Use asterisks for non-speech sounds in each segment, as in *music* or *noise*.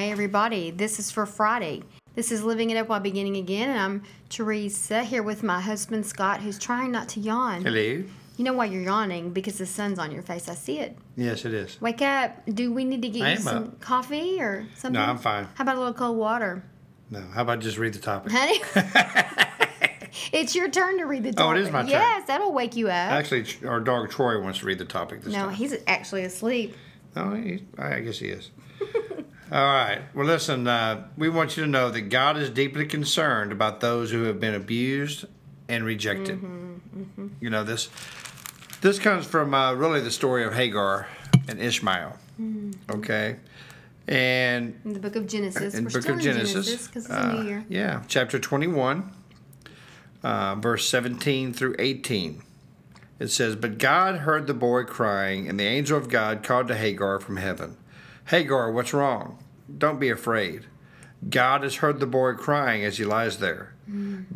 Hey everybody, this is for Friday. This is Living It Up While Beginning Again, and I'm Teresa here with my husband Scott, who's trying not to yawn. Hello. You know why you're yawning? Because the sun's on your face. I see it. Yes, it is. Wake up. Do we need to get I you am some up. coffee or something? No, I'm fine. How about a little cold water? No, how about just read the topic? Honey? *laughs* it's your turn to read the topic. Oh, it is my turn. Yes, that'll wake you up. Actually, our dog Troy wants to read the topic this no, time. he's actually asleep. No, he, I guess he is. All right. Well, listen, uh, we want you to know that God is deeply concerned about those who have been abused and rejected. Mm-hmm, You know this. This comes from uh, really the story of Hagar and Ishmael. Mm-hmm. Okay, and In the book of Genesis. in the book of Genesis, because it's a uh, new year. yeah, chapter twenty-one, uh, verse seventeen through eighteen. It says, "But God heard the boy crying, and the angel of God called to Hagar from heaven, Hagar, what's wrong? Don't be afraid. God has heard the boy crying as he lies there.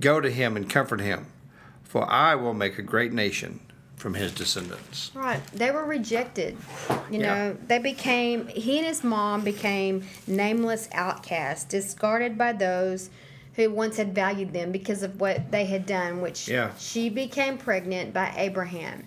Go to him and comfort him, for I will make a great nation from his descendants." Right. They were rejected. You Yeah. know, they became, he and his mom became nameless outcasts, discarded by those who once had valued them because of what they had done, which Yeah. she became pregnant by Abraham.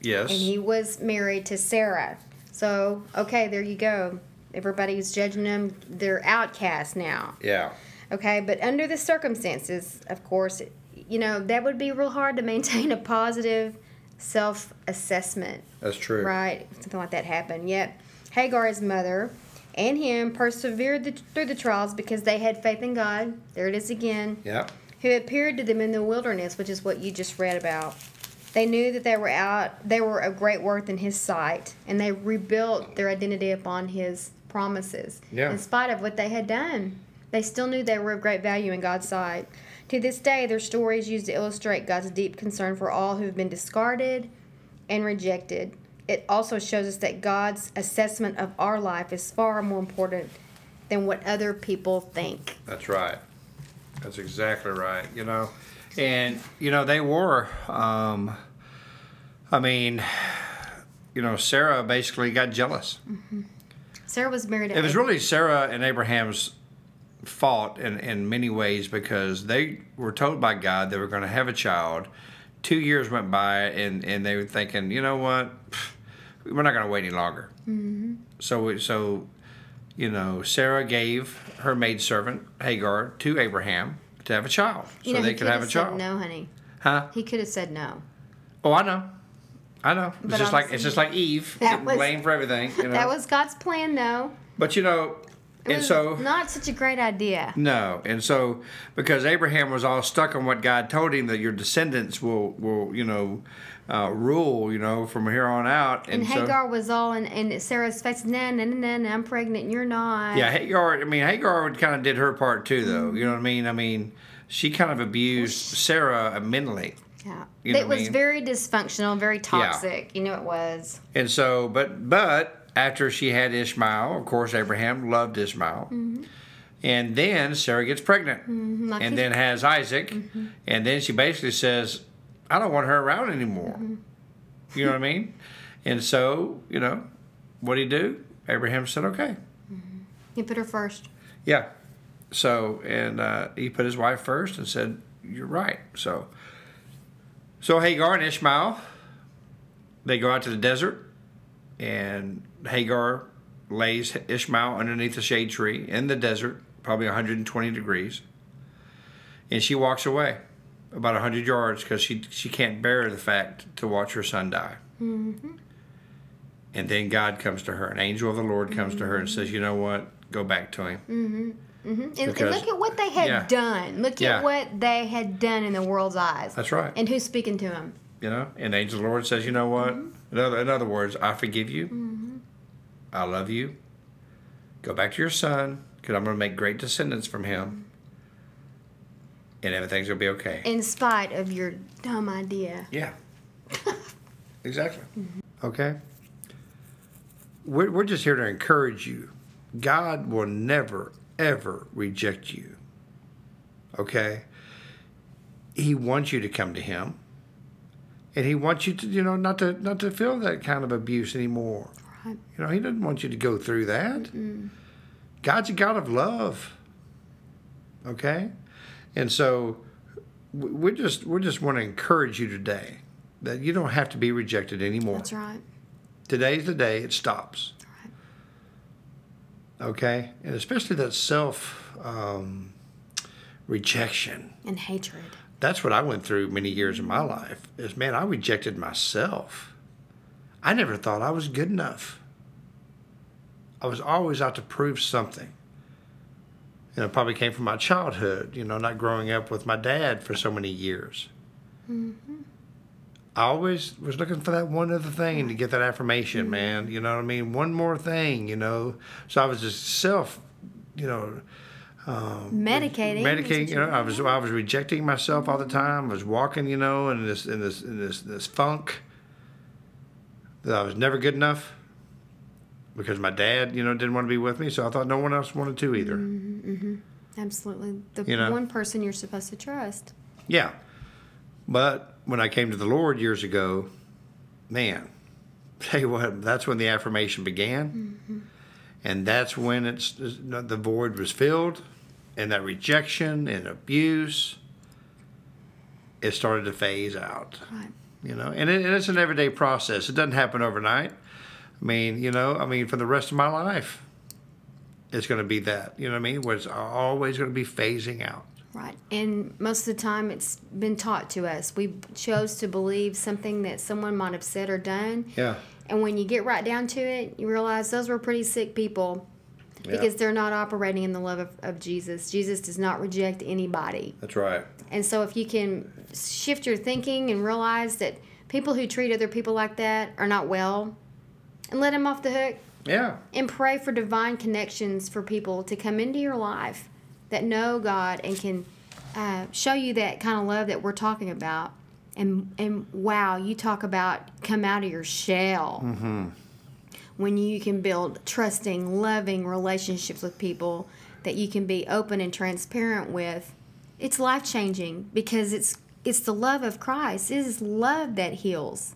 Yes. And he was married to Sarah. So, okay, there you go. Everybody's judging them. They're outcasts now. yeah. Okay, but under the circumstances, of course, you know, that would be real hard to maintain a positive self assessment, That's true. right? Something like that happened. Yet, Hagar's mother and him persevered the, through the trials because they had faith in God. There it is again. Yeah. Who appeared to them in the wilderness, which is what you just read about. They knew that they were out, they were of great worth in His sight, and they rebuilt their identity upon His promises. Yeah. In spite of what they had done, they still knew they were of great value in God's sight. To this day, their stories used to illustrate God's deep concern for all who have been discarded and rejected. It also shows us that God's assessment of our life is far more important than what other people think. That's right. That's exactly right. You know, and you know they were. Um, I mean, you know, Sarah basically got jealous. Sarah was married. It was Abraham. really Sarah and Abraham's fault in in many ways because they were told by God they were going to have a child. Two years went by, and and they were thinking, you know what, we're not going to wait any longer. Mm-hmm. So so, you know, Sarah gave her maidservant Hagar to Abraham to have a child, You so know, they could could have a child. no, honey. Huh? He could have said no. Oh, I know. I know. It's But just like it's just like Eve that was- blamed for everything. You know? That was God's plan, though. but you know, It and was so not such a great idea. No, and so because Abraham was all stuck on what God told him that your descendants will will you know uh, rule you know from here on out, And, so Hagar was all in, in Sarah's face. No, no, no, no, I'm pregnant. and You're not. yeah, Hagar. I mean, Hagar kind of did her part too, though. You know what I mean? I mean, she kind of abused Sarah mentally, Yeah. You know it I was mean? very dysfunctional, very toxic. You know it was. and so but but after she had Ishmael, of course, Abraham loved Ishmael. And then Sarah gets pregnant, Mm-hmm. Like and then has Isaac, and then she basically says, "I don't want her around anymore." Mm-hmm. You know what I mean? And so, you know, what did he do? Abraham said, "Okay, he put her first. yeah." So, and uh, he put his wife first and said, "You're right." So, so Hagar and Ishmael, they go out to the desert, and Hagar lays Ishmael underneath a shade tree in the desert, probably 120 degrees, and she walks away about 100 yards because she she can't bear the fact to watch her son die. Mm-hmm. And then God comes to her, an angel of the Lord comes to her and says, mm-hmm. "You know what? Go back to him." Mm-hmm. Mm-hmm. And, and Because- look at what they had yeah. done. Look Yeah. at what they had done in the world's eyes. That's right. And who's speaking to him? You know, and the angel of the Lord says, "You know what? Mm-hmm. In, other, in other words, I forgive you. Mm-hmm. I love you. Go back to your son, because I'm going to make great descendants from him, and everything's going to be okay. In spite of your dumb idea. Yeah. *laughs* exactly. Okay? We're, we're just here to encourage you. God will never, ever reject you. Okay? He wants you to come to Him. And He wants you to, you know, not to not to feel that kind of abuse anymore. Right. You know, He doesn't want you to go through that. God's a God of love. Okay? And so we just we just want to encourage you today that you don't have to be rejected anymore. That's right. Today's the day it stops. Okay? And especially that self um, rejection. And hatred. That's what I went through many years of my life. Is man, I rejected myself. I never thought I was good enough. I was always out to prove something. And it probably came from my childhood, you know, not growing up with my dad for so many years. I always was looking for that one other thing to get that affirmation, mm-hmm. man. You know what I mean? One more thing, you know. So I was just self, you know, um, Medicating. medicating. You know, I was I was rejecting myself all the time. I was walking, you know, in this in this in this this funk that I was never good enough because my dad, you know, didn't want to be with me. So I thought no one else wanted to either. Mm-hmm, mm-hmm. Absolutely. The You know? one person you're supposed to trust. Yeah, but when I came to the Lord years ago, man, *laughs* tell you what, that's when the affirmation began, mm-hmm. and that's when it's the void was filled, and that rejection and abuse, it started to phase out. Right. You know, and, it, and it's an everyday process. It doesn't happen overnight. I mean, you know, I mean, for the rest of my life, it's going to be that. You know what I mean? Where it's always going to be phasing out. Right. And most of the time it's been taught to us. We chose to believe something that someone might have said or done. Yeah. And when you get right down to it, you realize those were pretty sick people Yeah. because they're not operating in the love of, of Jesus. Jesus does not reject anybody. That's right. And so if you can shift your thinking and realize that people who treat other people like that are not well, and let them off the hook, Yeah. and pray for divine connections for people to come into your life that know God and can uh, show you that kind of love that we're talking about. And and wow, you talk about come out of your shell. When you can build trusting, loving relationships with people that you can be open and transparent with, it's life changing because it's it's the love of Christ. It is love that heals.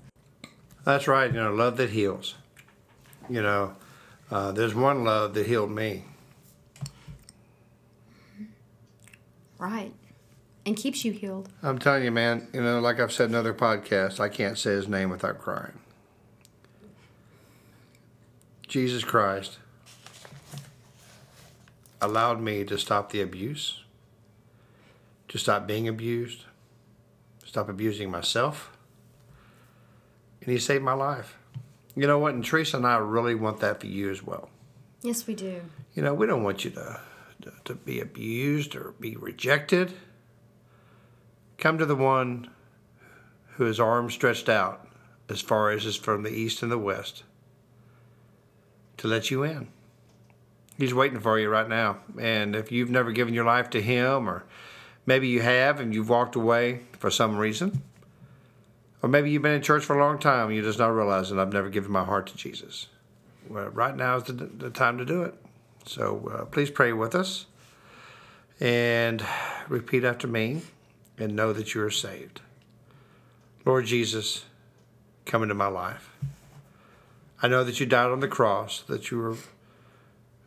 That's right. You know, love that heals. You know, uh, there's one love that healed me. Right. And keeps you healed. I'm telling you, man, you know, like I've said in other podcasts, I can't say his name without crying. Jesus Christ allowed me to stop the abuse, to stop being abused, stop abusing myself, and he saved my life. You know what? And Teresa and I really want that for you as well. Yes, we do. You know, we don't want you to, to, be abused or be rejected. Come to the one who has arms stretched out as far as is from the east and the west to let you in. He's waiting for you right now. And if you've never given your life to him, or maybe you have and you've walked away for some reason, or maybe you've been in church for a long time and you just not realizing I've never given my heart to Jesus. Well, right now is the, the time to do it. So uh, please pray with us and repeat after me and know that you are saved. Lord Jesus, come into my life. I know that you died on the cross, that you were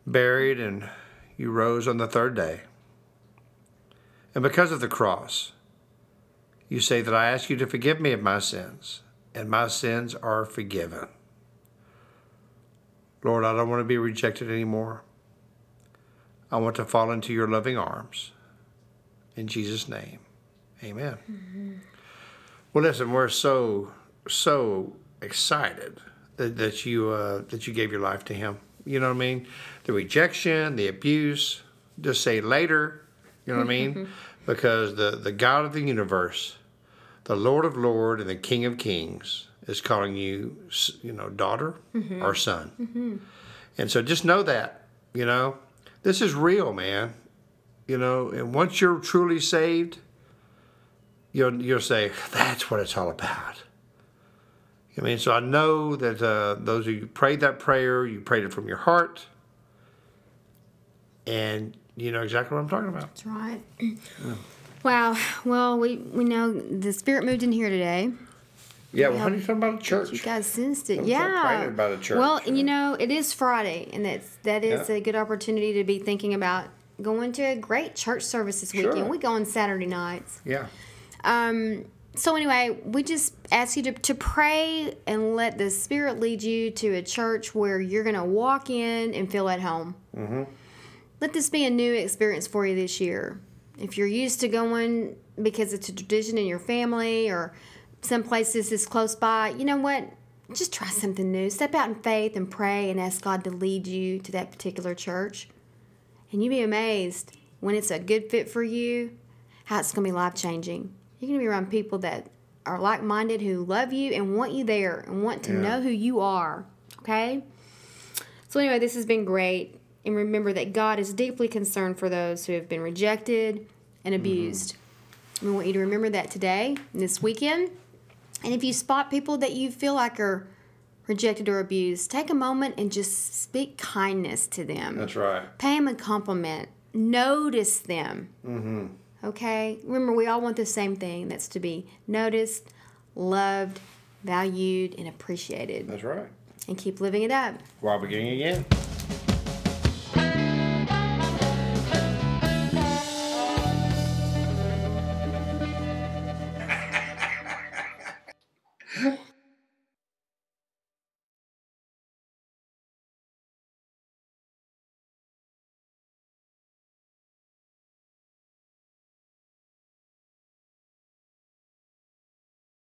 buried and you rose on the third day. And because of the cross, you say that I ask you to forgive me of my sins, and my sins are forgiven. Lord, I don't want to be rejected anymore. I want to fall into your loving arms. In Jesus' name, amen. Mm-hmm. Well, listen, we're so, so excited that, that you uh, that you gave your life to Him. You know what I mean? The rejection, the abuse. Just say later. You know what I mean? Mm-hmm. Because the the God of the universe, the Lord of Lords and the King of Kings, is calling you, you know, daughter mm-hmm. or son. And so just know that. You know, this is real, man. You know, and once you're truly saved, you'll you'll say that's what it's all about. I mean, so I know that uh, those of you prayed that prayer, you prayed it from your heart, and you know exactly what I'm talking about. That's right. *clears throat* Wow. Well, we we know the spirit moved in here today. Yeah, well, how do you talk about a church? You guys sensed it, I'm yeah. about a church, Well, you know, it is Friday, and that's that is Yeah. a good opportunity to be thinking about going to a great church service this Sure. weekend. We go on Saturday nights. Yeah. Um. So anyway, we just ask you to, to pray and let the Spirit lead you to a church where you're going to walk in and feel at home. Mm-hmm. Let this be a new experience for you this year. If you're used to going because it's a tradition in your family or some places is close by, you know what? Just try something new. Step out in faith and pray and ask God to lead you to that particular church. And you'd be amazed when it's a good fit for you, how it's going to be life changing. You're going to be around people that are like minded who love you and want you there and want to Yeah. know who you are. Okay? So, anyway, this has been great. And remember that God is deeply concerned for those who have been rejected and mm-hmm. abused. We want you to remember that today, and this weekend. And if you spot people that you feel like are rejected or abused, take a moment and just speak kindness to them. That's right. Pay them a compliment. Notice them. Mm-hmm. Okay? Remember, we all want the same thing that's to be noticed, loved, valued, and appreciated. That's right. And keep living it up. While beginning again.